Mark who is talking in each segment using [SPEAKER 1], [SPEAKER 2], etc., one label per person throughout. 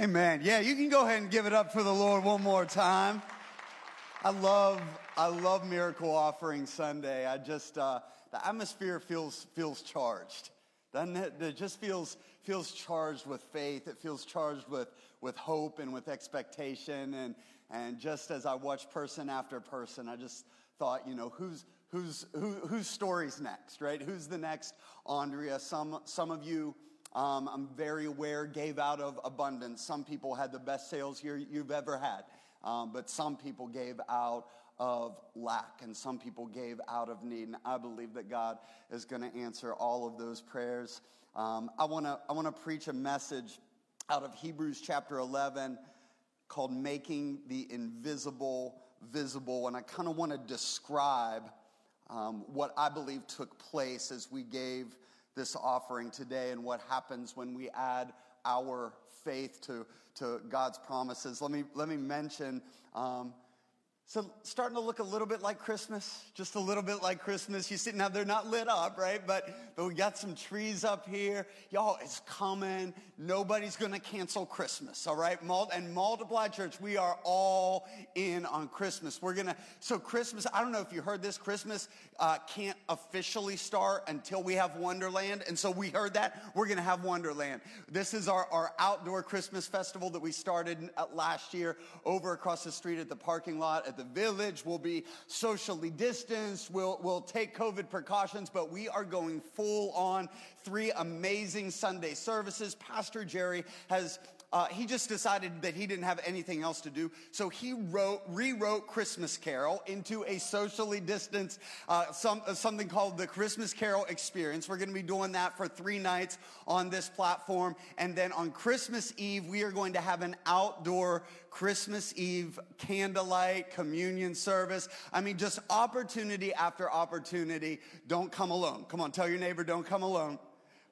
[SPEAKER 1] Amen. Yeah, you can go ahead and give it up for the Lord one more time. I love, I love Miracle Offering Sunday. I just, uh, the atmosphere feels feels charged, doesn't it? It just feels feels charged with faith. It feels charged with with hope and with expectation. And and just as I watch person after person, I just thought, you know, who's who's who, whose story's next, right? Who's the next Andrea? Some some of you um, I'm very aware, gave out of abundance. Some people had the best sales year you've ever had, um, but some people gave out of lack, and some people gave out of need. And I believe that God is going to answer all of those prayers. Um, I want to I want to preach a message out of Hebrews chapter 11 called "Making the Invisible Visible," and I kind of want to describe um, what I believe took place as we gave this offering today and what happens when we add our faith to, to God's promises. Let me, let me mention um, so, starting to look a little bit like Christmas, just a little bit like Christmas. You see, now they're not lit up, right? But, but we got some trees up here. Y'all, it's coming. Nobody's going to cancel Christmas, all right? And Multiply Church, we are all in on Christmas. We're going to, so Christmas, I don't know if you heard this, Christmas uh, can't officially start until we have Wonderland. And so we heard that. We're going to have Wonderland. This is our, our outdoor Christmas festival that we started uh, last year over across the street at the parking lot the village. We'll be socially distanced. We'll, we'll take COVID precautions, but we are going full on three amazing Sunday services. Pastor Jerry has uh, he just decided that he didn't have anything else to do. So he wrote, rewrote Christmas Carol into a socially distanced, uh, some, uh, something called the Christmas Carol Experience. We're going to be doing that for three nights on this platform. And then on Christmas Eve, we are going to have an outdoor Christmas Eve candlelight communion service. I mean, just opportunity after opportunity. Don't come alone. Come on, tell your neighbor, don't come alone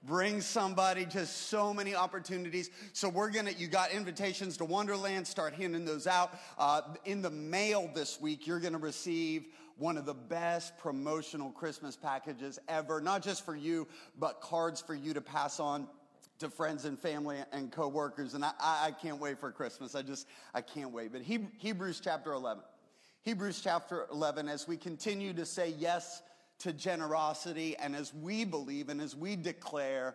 [SPEAKER 1] bring somebody, just so many opportunities. So we're gonna, you got invitations to Wonderland, start handing those out. Uh, in the mail this week, you're gonna receive one of the best promotional Christmas packages ever, not just for you, but cards for you to pass on to friends and family and coworkers. And I, I can't wait for Christmas. I just, I can't wait. But Hebrews chapter 11. Hebrews chapter 11, as we continue to say yes to generosity. And as we believe and as we declare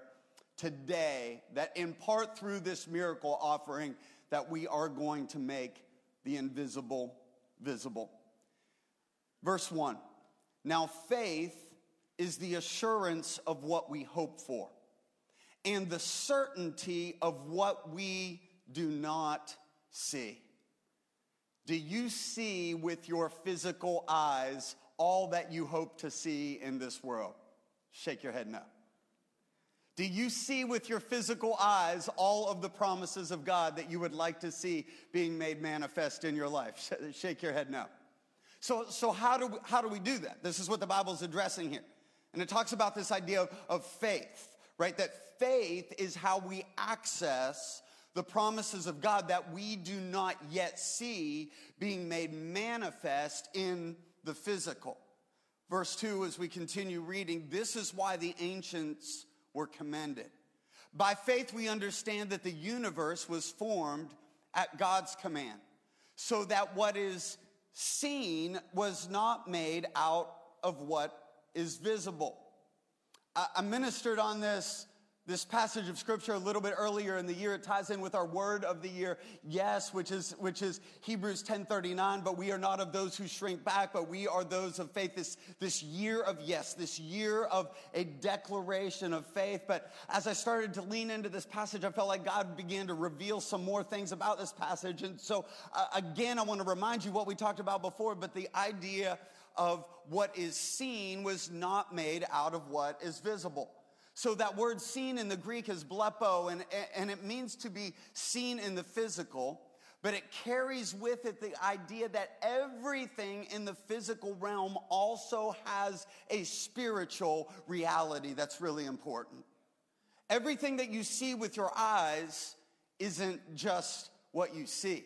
[SPEAKER 1] today that in part through this miracle offering, that we are going to make the invisible visible. Verse 1 Now faith is the assurance of what we hope for and the certainty of what we do not see. Do you see with your physical eyes all that you hope to see in this world? Shake your head no. Do you see with your physical eyes all of the promises of God that you would like to see being made manifest in your life? Shake your head no. So, so how, do we, how do we do that? This is what the Bible's addressing here. And it talks about this idea of, of faith, right? That faith is how we access the promises of God that we do not yet see being made manifest in the physical. Verse 2, as we continue reading, this is why the ancients were commended. By faith, we understand that the universe was formed at God's command, so that what is seen was not made out of what is visible. I ministered on this this passage of scripture a little bit earlier in the year. It ties in with our word of the year, yes, which is, which is Hebrews 1039. But we are not of those who shrink back, but we are those of faith. This, this year of yes, this year of a declaration of faith. But as I started to lean into this passage, I felt like God began to reveal some more things about this passage. And so uh, again, I want to remind you what we talked about before, but the idea of what is seen was not made out of what is visible. So that word seen in the Greek is blepo, and, and it means to be seen in the physical, but it carries with it the idea that everything in the physical realm also has a spiritual reality that's really important. Everything that you see with your eyes isn't just what you see.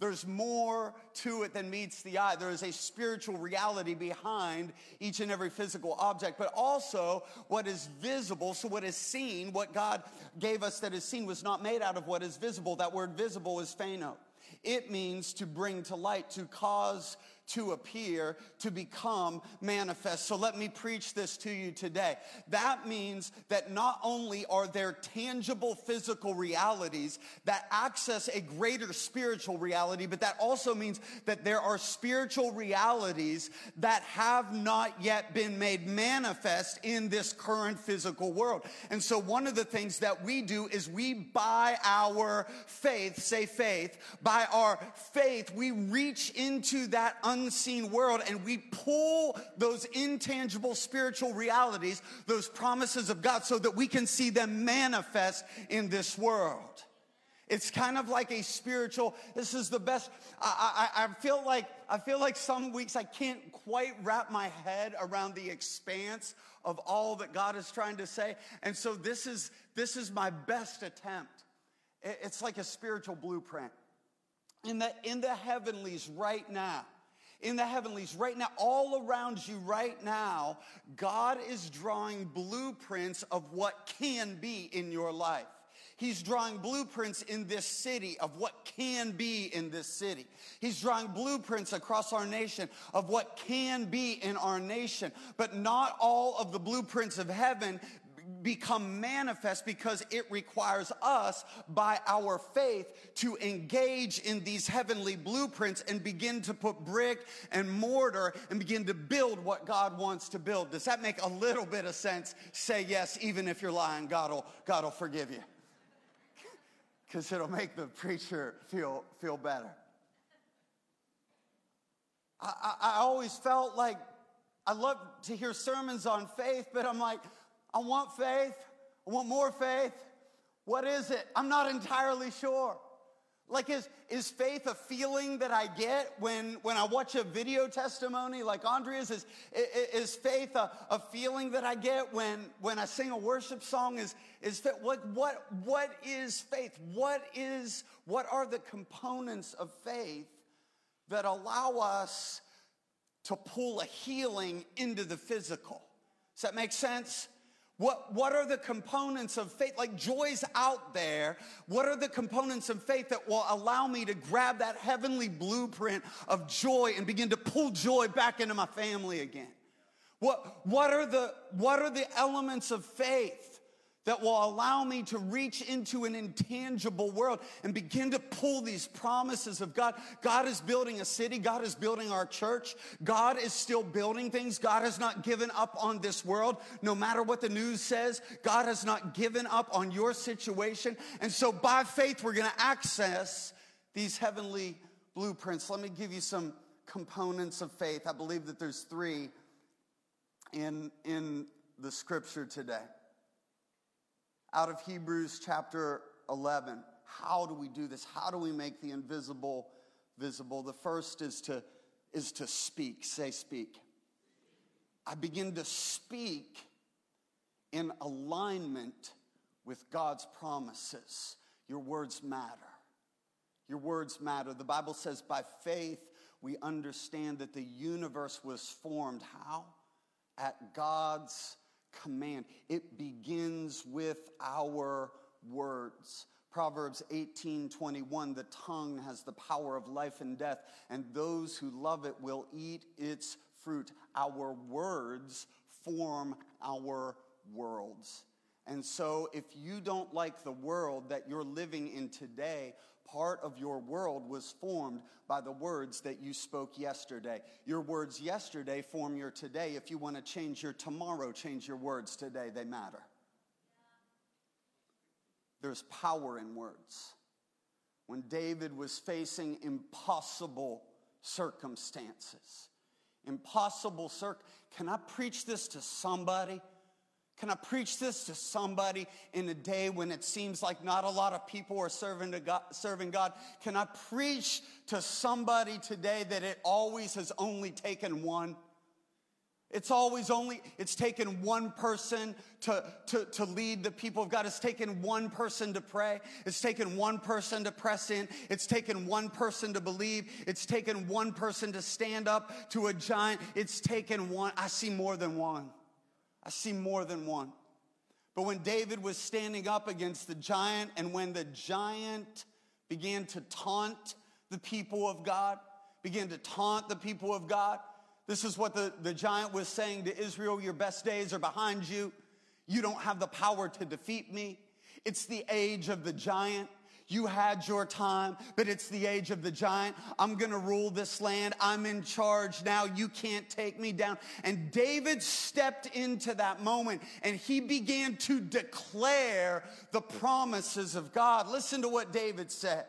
[SPEAKER 1] There's more to it than meets the eye. There is a spiritual reality behind each and every physical object, but also what is visible. So, what is seen, what God gave us that is seen, was not made out of what is visible. That word visible is pheno. It means to bring to light, to cause to appear, to become manifest. So let me preach this to you today. That means that not only are there tangible physical realities that access a greater spiritual reality, but that also means that there are spiritual realities that have not yet been made manifest in this current physical world. And so one of the things that we do is we by our faith, say faith, by our faith, we reach into that unseen world and we pull those intangible spiritual realities, those promises of God, so that we can see them manifest in this world. It's kind of like a spiritual, this is the best. I, I, I, feel like, I feel like some weeks I can't quite wrap my head around the expanse of all that God is trying to say. And so this is, this is my best attempt. It's like a spiritual blueprint. In the, in the heavenlies right now, in the heavenlies right now, all around you right now, God is drawing blueprints of what can be in your life. He's drawing blueprints in this city of what can be in this city. He's drawing blueprints across our nation of what can be in our nation. But not all of the blueprints of heaven become manifest because it requires us by our faith to engage in these heavenly blueprints and begin to put brick and mortar and begin to build what God wants to build. Does that make a little bit of sense? Say yes, even if you're lying, God will, God will forgive you. Because it'll make the preacher feel, feel better. I, I, I always felt like I love to hear sermons on faith, but I'm like, I want faith. I want more faith. What is it? I'm not entirely sure. Like, is, is faith a feeling that I get when, when I watch a video testimony like Andrea's? Is, is faith a, a feeling that I get when, when I sing a worship song? Is, is faith, what, what, what is faith? What is, what are the components of faith that allow us to pull a healing into the physical? Does that make sense? What, what are the components of faith? Like joy's out there. What are the components of faith that will allow me to grab that heavenly blueprint of joy and begin to pull joy back into my family again? What, what, are, the, what are the elements of faith that will allow me to reach into an intangible world and begin to pull these promises of God. God is building a city. God is building our church. God is still building things. God has not given up on this world. No matter what the news says, God has not given up on your situation. And so by faith, we're going to access these heavenly blueprints. Let me give you some components of faith. I believe that there's three in, in the scripture today out of Hebrews chapter 11. How do we do this? How do we make the invisible visible? The first is to, is to speak. Say, speak. I begin to speak in alignment with God's promises. Your words matter. Your words matter. The Bible says, by faith, we understand that the universe was formed. How? At God's command. It begins with our words. Proverbs 18 21, the tongue has the power of life and death, and those who love it will eat its fruit. Our words form our worlds. And so, if you don't like the world that you're living in today, part of your world was formed by the words that you spoke yesterday. Your words yesterday form your today. If you want to change your tomorrow, change your words today. They matter. There's power in words. When David was facing impossible circumstances, impossible circ. Can I preach this to somebody? Can I preach this to somebody in a day when it seems like not a lot of people are serving, God, serving God? Can I preach to somebody today that it always has only taken one? It's always only, it's taken one person to, to, to lead the people of God. It's taken one person to pray. It's taken one person to press in. It's taken one person to believe. It's taken one person to stand up to a giant. It's taken one. I see more than one. I see more than one. But when David was standing up against the giant, and when the giant began to taunt the people of God, began to taunt the people of God, this is what the, the giant was saying to Israel Your best days are behind you. You don't have the power to defeat me. It's the age of the giant. You had your time, but it's the age of the giant. I'm going to rule this land. I'm in charge now. You can't take me down. And David stepped into that moment and he began to declare the promises of God. Listen to what David said.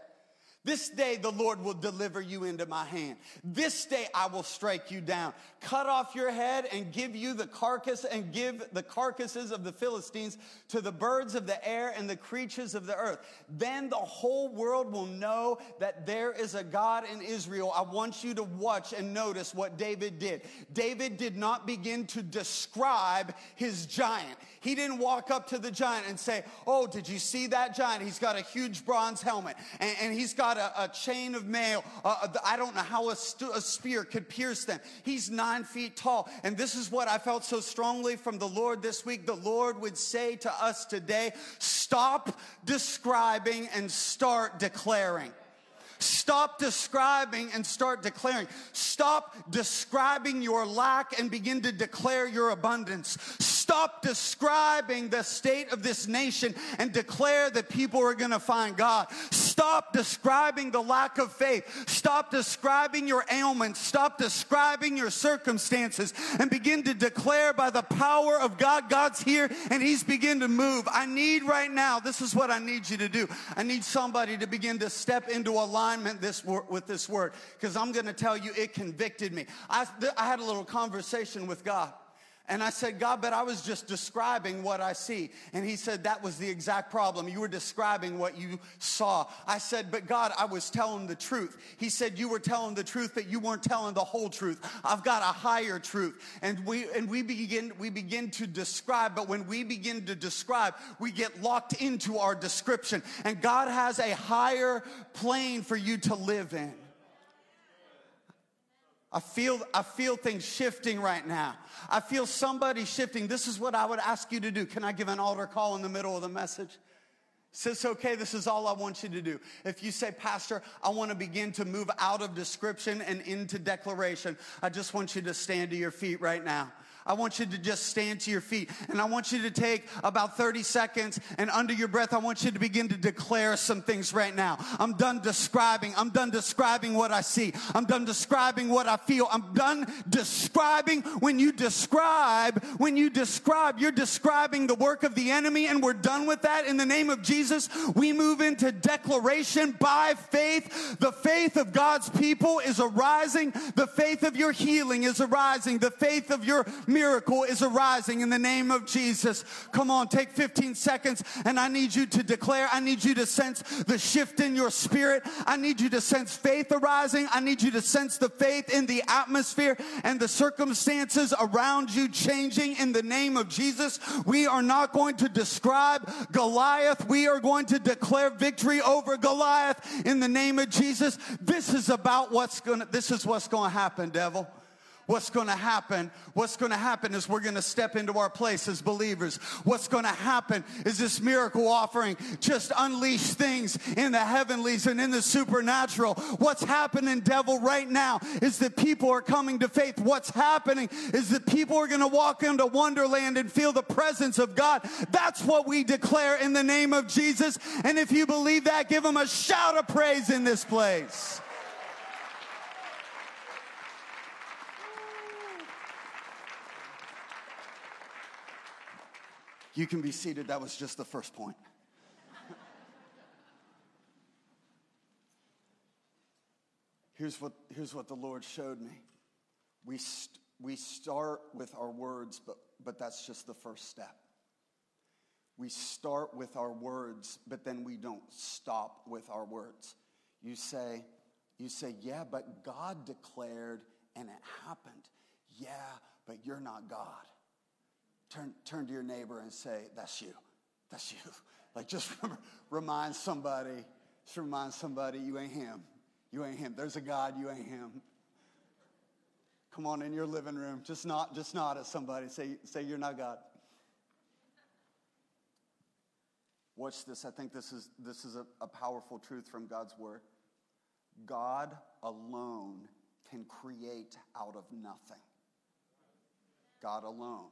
[SPEAKER 1] This day the Lord will deliver you into my hand. This day I will strike you down, cut off your head and give you the carcass and give the carcasses of the Philistines to the birds of the air and the creatures of the earth. Then the whole world will know that there is a God in Israel. I want you to watch and notice what David did. David did not begin to describe his giant. He didn't walk up to the giant and say, Oh, did you see that giant? He's got a huge bronze helmet and, and he's got a, a chain of mail. Uh, I don't know how a, st- a spear could pierce them. He's nine feet tall. And this is what I felt so strongly from the Lord this week. The Lord would say to us today stop describing and start declaring. Stop describing and start declaring. Stop describing your lack and begin to declare your abundance. Stop describing the state of this nation and declare that people are going to find God. Stop describing the lack of faith. Stop describing your ailments. Stop describing your circumstances and begin to declare by the power of God, God's here and He's begin to move. I need right now, this is what I need you to do. I need somebody to begin to step into alignment this, with this word because I'm going to tell you it convicted me. I, I had a little conversation with God. And I said, God, but I was just describing what I see. And he said, that was the exact problem. You were describing what you saw. I said, but God, I was telling the truth. He said, you were telling the truth, but you weren't telling the whole truth. I've got a higher truth. And we, and we begin, we begin to describe, but when we begin to describe, we get locked into our description. And God has a higher plane for you to live in. I feel, I feel things shifting right now. I feel somebody shifting. This is what I would ask you to do. Can I give an altar call in the middle of the message? Says, okay, this is all I want you to do. If you say, Pastor, I want to begin to move out of description and into declaration, I just want you to stand to your feet right now. I want you to just stand to your feet and I want you to take about 30 seconds and under your breath, I want you to begin to declare some things right now. I'm done describing. I'm done describing what I see. I'm done describing what I feel. I'm done describing. When you describe, when you describe, you're describing the work of the enemy and we're done with that in the name of Jesus. We move into declaration by faith. The faith of God's people is arising. The faith of your healing is arising. The faith of your is arising in the name of Jesus. Come on, take 15 seconds and I need you to declare, I need you to sense the shift in your spirit. I need you to sense faith arising. I need you to sense the faith in the atmosphere and the circumstances around you changing in the name of Jesus. We are not going to describe Goliath. We are going to declare victory over Goliath in the name of Jesus. This is about what's going to, this is what's going to happen, devil what's going to happen, what's going to happen is we're going to step into our place as believers. What's going to happen is this miracle offering just unleash things in the heavenlies and in the supernatural. What's happening, devil, right now is that people are coming to faith. What's happening is that people are going to walk into Wonderland and feel the presence of God. That's what we declare in the name of Jesus. And if you believe that, give him a shout of praise in this place. You can be seated. That was just the first point. here's, what, here's what the Lord showed me. We, st- we start with our words, but, but that's just the first step. We start with our words, but then we don't stop with our words. You say, you say, yeah, but God declared and it happened. Yeah, but you're not God. Turn, turn to your neighbor and say, That's you. That's you. Like, just remind somebody, just remind somebody, you ain't him. You ain't him. There's a God, you ain't him. Come on in your living room. Just not, just nod at somebody. Say, say you're not God. Watch this. I think this is, this is a, a powerful truth from God's word. God alone can create out of nothing. God alone.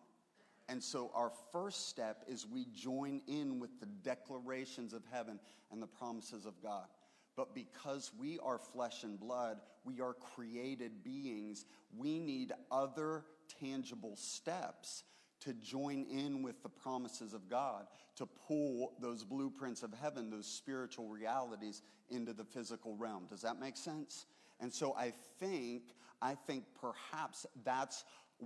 [SPEAKER 1] And so our first step is we join in with the declarations of heaven and the promises of God. But because we are flesh and blood, we are created beings, we need other tangible steps to join in with the promises of God, to pull those blueprints of heaven, those spiritual realities into the physical realm. Does that make sense? And so I think, I think perhaps that's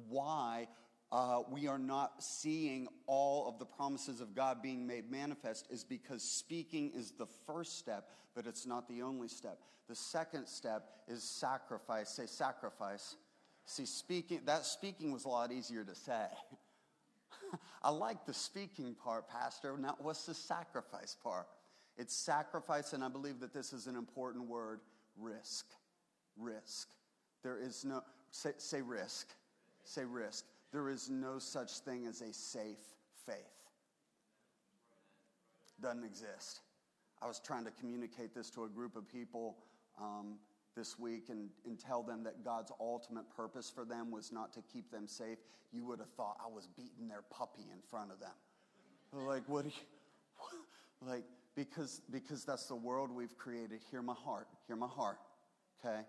[SPEAKER 1] why uh, we are not seeing all of the promises of God being made manifest is because speaking is the first step, but it's not the only step. The second step is sacrifice. Say sacrifice. See, speaking, that speaking was a lot easier to say. I like the speaking part, Pastor. Now, what's the sacrifice part? It's sacrifice, and I believe that this is an important word risk. Risk. There is no, say, say risk. Say risk. There is no such thing as a safe faith. Doesn't exist. I was trying to communicate this to a group of people um, this week and, and tell them that God's ultimate purpose for them was not to keep them safe. You would have thought I was beating their puppy in front of them. Like, what you, like, because, because that's the world we've created. Hear my heart. Hear my heart. Okay?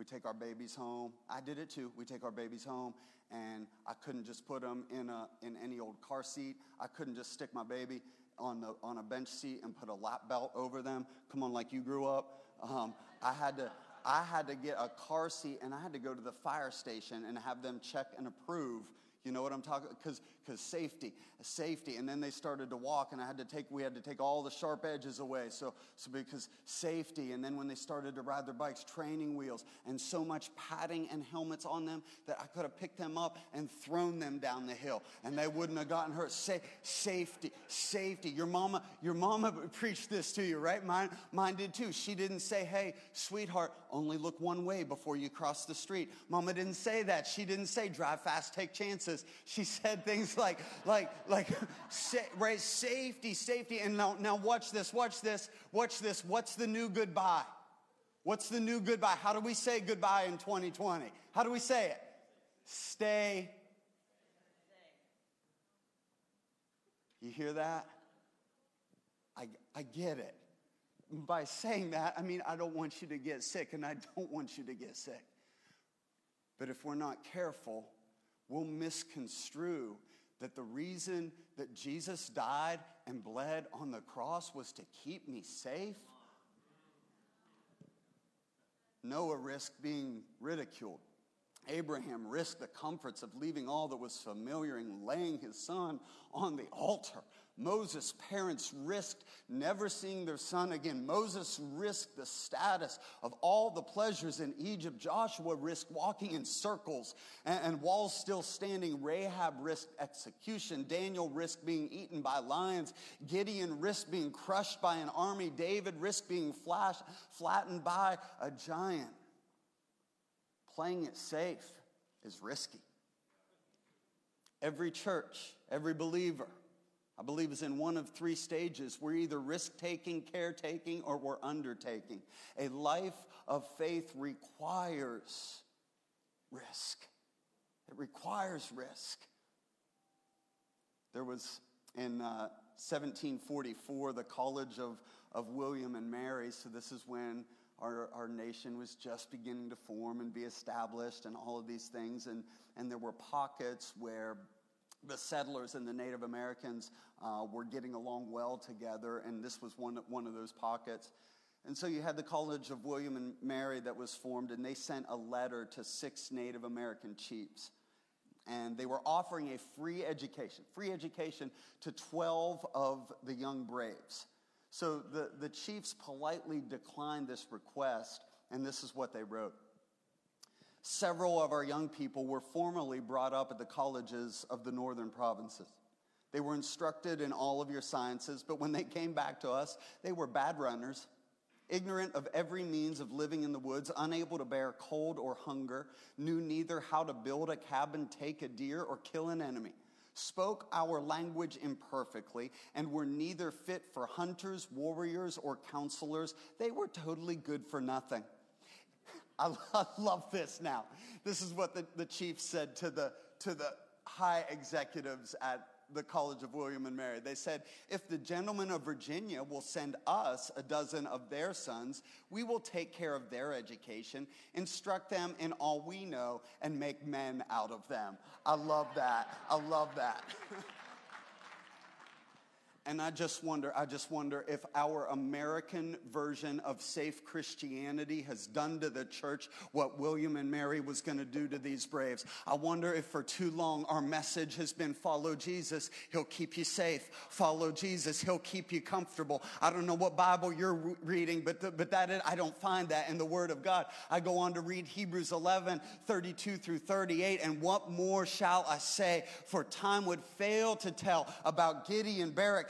[SPEAKER 1] We take our babies home. I did it too. We take our babies home, and I couldn't just put them in, a, in any old car seat. I couldn't just stick my baby on, the, on a bench seat and put a lap belt over them. Come on, like you grew up. Um, I had to. I had to get a car seat and I had to go to the fire station and have them check and approve you know what I'm talking? Because because safety, safety. And then they started to walk, and I had to take we had to take all the sharp edges away. So so because safety. And then when they started to ride their bikes, training wheels, and so much padding and helmets on them that I could have picked them up and thrown them down the hill, and they wouldn't have gotten hurt. Say safety, safety. Your mama, your mama preached this to you, right? Mine, mine did too. She didn't say, "Hey, sweetheart, only look one way before you cross the street." Mama didn't say that. She didn't say, "Drive fast, take chances." She said things like, like, like, right, safety, safety. And now, now watch this, watch this, watch this. What's the new goodbye? What's the new goodbye? How do we say goodbye in 2020? How do we say it? Stay. You hear that? I, I get it. By saying that, I mean, I don't want you to get sick, and I don't want you to get sick. But if we're not careful, we'll misconstrue that the reason that Jesus died and bled on the cross was to keep me safe. Noah risked being ridiculed. Abraham risked the comforts of leaving all that was familiar and laying his son on the altar. Moses' parents risked never seeing their son again. Moses risked the status of all the pleasures in Egypt. Joshua risked walking in circles and, and walls still standing. Rahab risked execution. Daniel risked being eaten by lions. Gideon risked being crushed by an army. David risked being flash, flattened by a giant. Playing it safe is risky. Every church, every believer, I believe is in one of three stages. We're either risk taking, caretaking, or we're undertaking. A life of faith requires risk. It requires risk. There was in uh, 1744 the College of, of William and Mary, so this is when our, our nation was just beginning to form and be established and all of these things. And, and there were pockets where the settlers and the Native Americans uh, were getting along well together, and this was one, one of those pockets. And so you had the College of William and Mary that was formed, and they sent a letter to six Native American chiefs. And they were offering a free education, free education to 12 of the young braves. So the, the chiefs politely declined this request, and this is what they wrote Several of our young people were formerly brought up at the colleges of the northern provinces. They were instructed in all of your sciences, but when they came back to us, they were bad runners, ignorant of every means of living in the woods, unable to bear cold or hunger, knew neither how to build a cabin, take a deer, or kill an enemy, spoke our language imperfectly, and were neither fit for hunters, warriors, or counselors. They were totally good for nothing. I, I love this now. This is what the, the chief said to the, to the high executives at the College of William and Mary. They said, if the gentlemen of Virginia will send us a dozen of their sons, we will take care of their education, instruct them in all we know, and make men out of them. I love that. I love that. And I just wonder, I just wonder if our American version of safe Christianity has done to the church what William and Mary was going to do to these braves. I wonder if for too long our message has been follow Jesus, he'll keep you safe. Follow Jesus, he'll keep you comfortable. I don't know what Bible you're reading, but, the, but that is, I don't find that in the Word of God. I go on to read Hebrews 11, 32 through 38, and what more shall I say? For time would fail to tell about Gideon, Barak,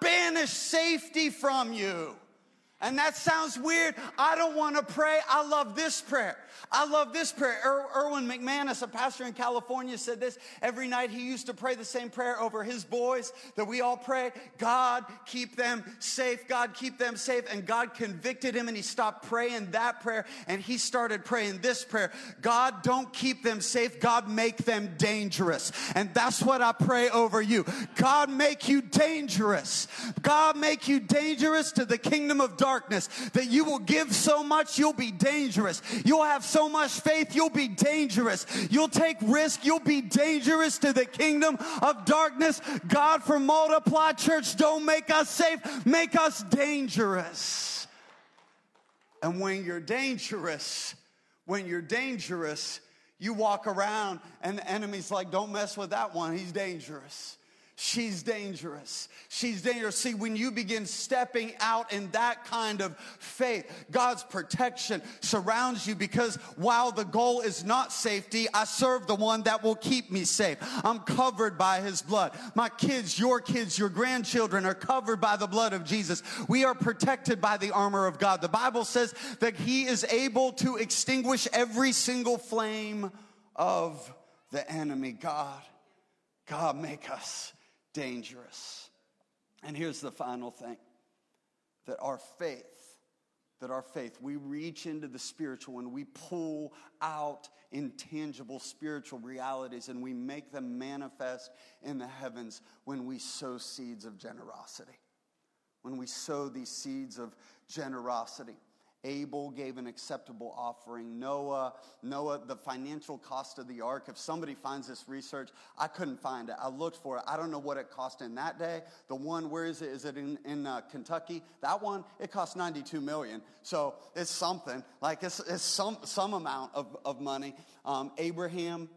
[SPEAKER 1] banish safety from you. And that sounds weird. I don't want to pray. I love this prayer. I love this prayer. Er- Erwin McManus, a pastor in California, said this every night. He used to pray the same prayer over his boys that we all pray God, keep them safe. God, keep them safe. And God convicted him and he stopped praying that prayer and he started praying this prayer God, don't keep them safe. God, make them dangerous. And that's what I pray over you. God, make you dangerous. God, make you dangerous to the kingdom of darkness that you will give so much, you'll be dangerous. You'll have so much faith, you'll be dangerous. You'll take risk, you'll be dangerous to the kingdom of darkness. God, for multiply church, don't make us safe, make us dangerous. And when you're dangerous, when you're dangerous, you walk around and the enemy's like, don't mess with that one, he's dangerous. She's dangerous. She's dangerous. See, when you begin stepping out in that kind of faith, God's protection surrounds you because while the goal is not safety, I serve the one that will keep me safe. I'm covered by his blood. My kids, your kids, your grandchildren are covered by the blood of Jesus. We are protected by the armor of God. The Bible says that he is able to extinguish every single flame of the enemy. God, God, make us dangerous. And here's the final thing that our faith, that our faith, we reach into the spiritual and we pull out intangible spiritual realities and we make them manifest in the heavens when we sow seeds of generosity. When we sow these seeds of generosity. Abel gave an acceptable offering. Noah, Noah, the financial cost of the ark. If somebody finds this research, I couldn't find it. I looked for it. I don't know what it cost in that day. The one, where is it? Is it in, in uh, Kentucky? That one, it cost 92 million. So it's something. Like it's, it's some, some amount of, of money. Um, Abraham,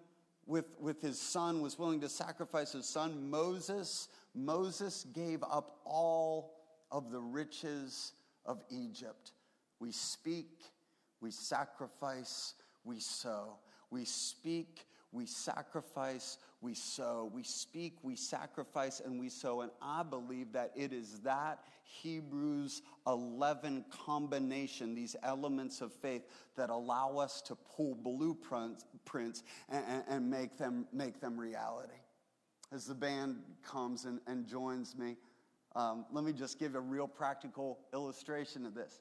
[SPEAKER 1] with, with his son, was willing to sacrifice his son. Moses, Moses gave up all of the riches of Egypt. We speak, we sacrifice, we sow. We speak, we sacrifice, we sow. We speak, we sacrifice, and we sow. And I believe that it is that Hebrews 11 combination, these elements of faith, that allow us to pull blueprints and, and, make, them, make them reality. As the band comes and, and joins me, um, let me just give a real practical illustration of this.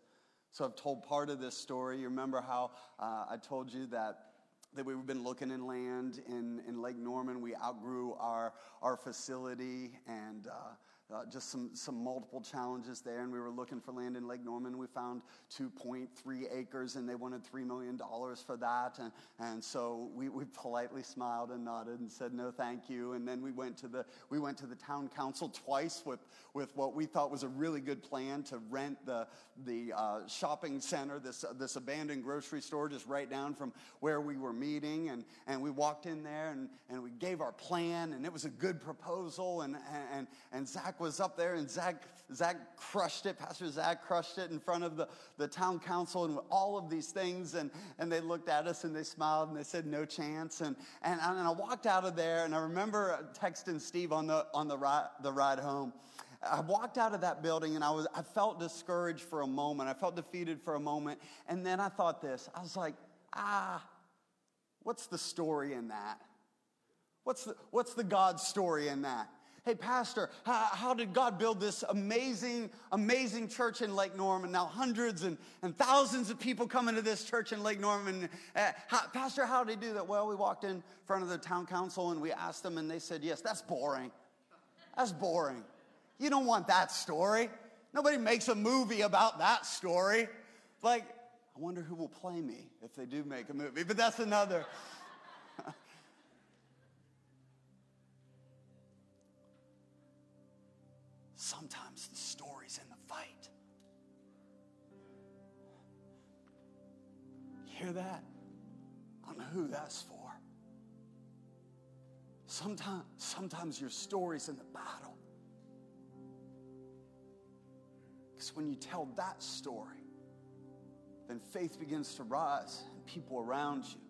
[SPEAKER 1] So I've told part of this story. You remember how uh, I told you that that we've been looking in land in, in Lake Norman. We outgrew our, our facility, and uh, uh, just some, some multiple challenges there, and we were looking for land in Lake Norman. We found 2.3 acres, and they wanted $3 million for that. And, and so we, we politely smiled and nodded and said, no, thank you. And then we went to the, we went to the town council twice with, with what we thought was a really good plan to rent the, the uh, shopping center, this, uh, this abandoned grocery store just right down from where we were meeting. And, and we walked in there, and, and we gave our plan, and it was a good proposal. And, and, and Zach Zach was up there and Zach, Zach crushed it. Pastor Zach crushed it in front of the, the town council and all of these things. And, and they looked at us and they smiled and they said, no chance. And, and, and I walked out of there and I remember texting Steve on the, on the, ride, the ride home. I walked out of that building and I was I felt discouraged for a moment. I felt defeated for a moment. And then I thought this. I was like, ah, what's the story in that? What's the, what's the God story in that? Hey, Pastor, how, how, did God build this amazing, amazing church in Lake Norman? Now, hundreds and, and thousands of people come into this church in Lake Norman. Uh, how, Pastor, how did he do that? Well, we walked in front of the town council and we asked them, and they said, yes, that's boring. That's boring. You don't want that story. Nobody makes a movie about that story. Like, I wonder who will play me if they do make a movie, but that's another. Hear that? I don't know who that's for. Sometimes, sometimes your story's in the battle. Because when you tell that story, then faith begins to rise and people around you.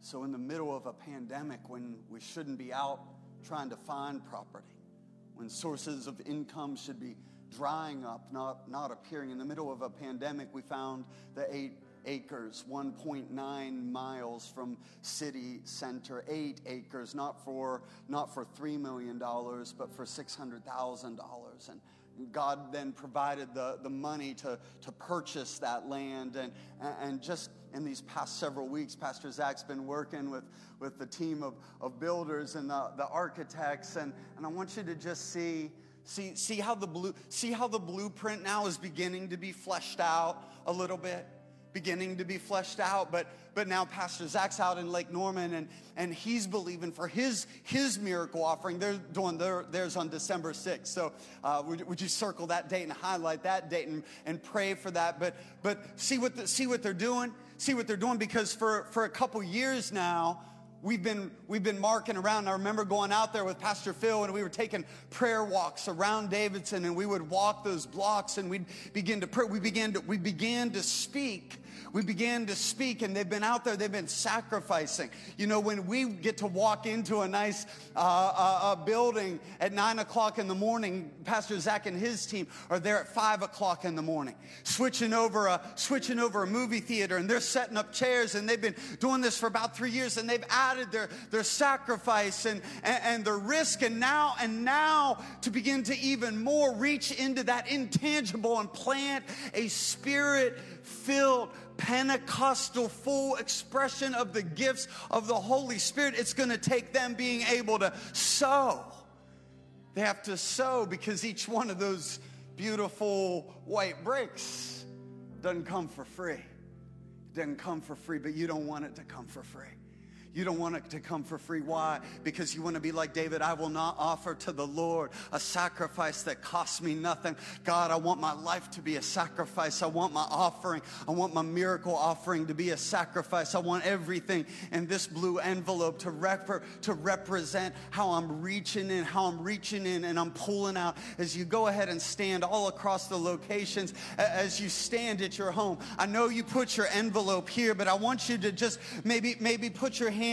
[SPEAKER 1] So, in the middle of a pandemic, when we shouldn't be out trying to find property, when sources of income should be drying up, not, not appearing. In the middle of a pandemic, we found the eight acres, 1.9 miles from city center, eight acres, not for, not for $3 million, but for $600,000. And God then provided the, the money to, to purchase that land. And, and just in these past several weeks, Pastor Zach's been working with, with the team of, of builders and the, the architects. And, and I want you to just see, see, see, how the blue, see how the blueprint now is beginning to be fleshed out a little bit beginning to be fleshed out. But, but now Pastor Zach's out in Lake Norman and, and he's believing for his, his miracle offering. They're doing their, theirs on December 6th. So uh, would, would you circle that date and highlight that date and, and pray for that? But, but see, what the, see what they're doing? See what they're doing because for, for a couple years now, We've been, we've been marking around. I remember going out there with Pastor Phil and we were taking prayer walks around Davidson and we would walk those blocks and we'd begin to pray. We began to, we began to speak we began to speak and they've been out there, they've been sacrificing. You know, when we get to walk into a nice uh, uh, uh, building at nine o'clock in the morning, Pastor Zach and his team are there at five o'clock in the morning, switching over a, switching over a movie theater and they're setting up chairs and they've been doing this for about three years and they've added their, their sacrifice and, and, and risk and now, and now to begin to even more reach into that intangible and plant a spirit filled Pentecostal full expression of the gifts of the Holy Spirit, it's going to take them being able to sow. They have to sow because each one of those beautiful white bricks doesn't come for free. It doesn't come for free, but you don't want it to come for free. You don't want it to come for free. Why? Because you want to be like David. I will not offer to the Lord a sacrifice that costs me nothing. God, I want my life to be a sacrifice. I want my offering. I want my miracle offering to be a sacrifice. I want everything in this blue envelope to, rep- to represent how I'm reaching in, how I'm reaching in and I'm pulling out. As you go ahead and stand all across the locations, as you stand at your home, I know you put your envelope here, but I want you to just maybe, maybe put your hand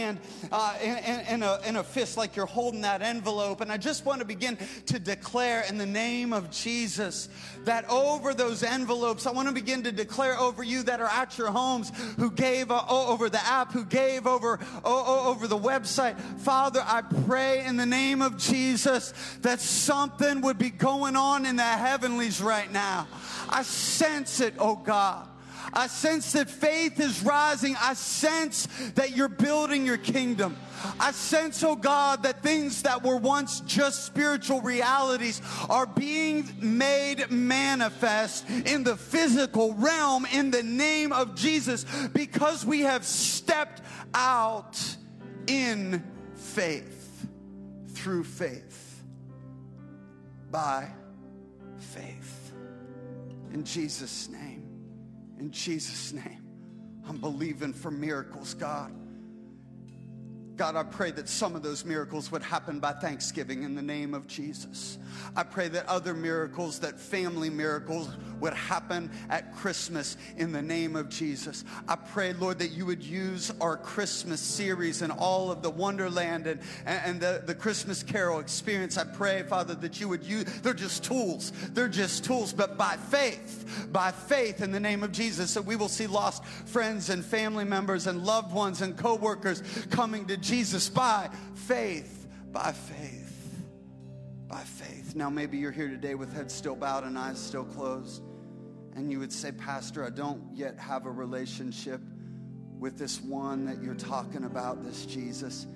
[SPEAKER 1] uh, in, in, a, in a fist like you're holding that envelope. And I just want to begin to declare in the name of Jesus that over those envelopes, I want to begin to declare over you that are at your homes who gave uh, over the app, who gave over, over the website. Father, I pray in the name of Jesus that something would be going on in the heavenlies right now. I sense it, oh God. I sense that faith is rising. I sense that you're building your kingdom. I sense, oh God, that things that were once just spiritual realities are being made manifest in the physical realm in the name of Jesus because we have stepped out in faith, through faith, by faith. In Jesus' name, in Jesus' name, I'm believing for miracles, God. God, I pray that some of those miracles would happen by Thanksgiving in the name of Jesus. I pray that other miracles, that family miracles, would happen at Christmas in the name of Jesus. I pray, Lord, that you would use our Christmas series and all of the Wonderland and, and the, the Christmas Carol experience. I pray, Father, that you would use, they're just tools. They're just tools, but by faith, by faith in the name of Jesus, that we will see lost friends and family members and loved ones and co workers coming to Jesus by faith, by faith, by faith. Now, maybe you're here today with head still bowed and eyes still closed, and you would say, Pastor, I don't yet have a relationship with this one that you're talking about, this Jesus.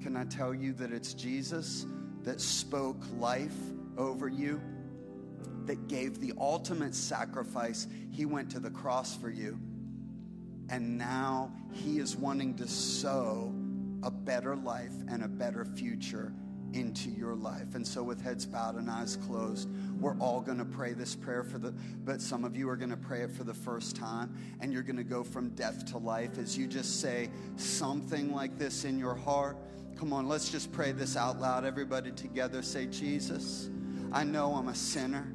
[SPEAKER 1] Can I tell you that it's Jesus that spoke life over you, that gave the ultimate sacrifice? He went to the cross for you. And now he is wanting to sow a better life and a better future into your life. And so, with heads bowed and eyes closed, we're all going to pray this prayer for the, but some of you are going to pray it for the first time, and you're going to go from death to life as you just say something like this in your heart. Come on, let's just pray this out loud. Everybody together say, Jesus, I know I'm a sinner,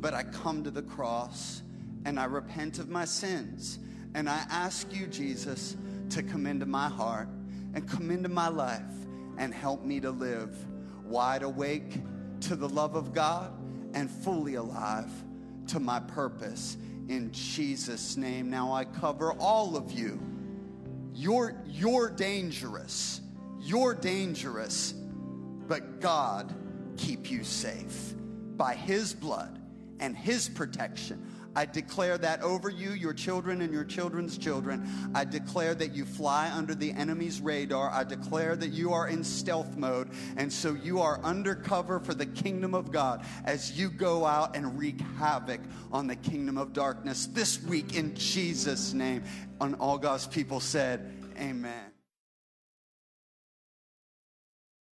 [SPEAKER 1] but I come to the cross and I repent of my sins. And I ask you, Jesus, to come into my heart and come into my life and help me to live wide awake to the love of God and fully alive to my purpose in Jesus name. Now I cover all of you. You're you're dangerous. You're dangerous, but God keep you safe by his blood and his protection. I declare that over you, your children, and your children's children. I declare that you fly under the enemy's radar. I declare that you are in stealth mode. And so you are undercover for the kingdom of God as you go out and wreak havoc on the kingdom of darkness this week in Jesus' name. On all God's people said, Amen.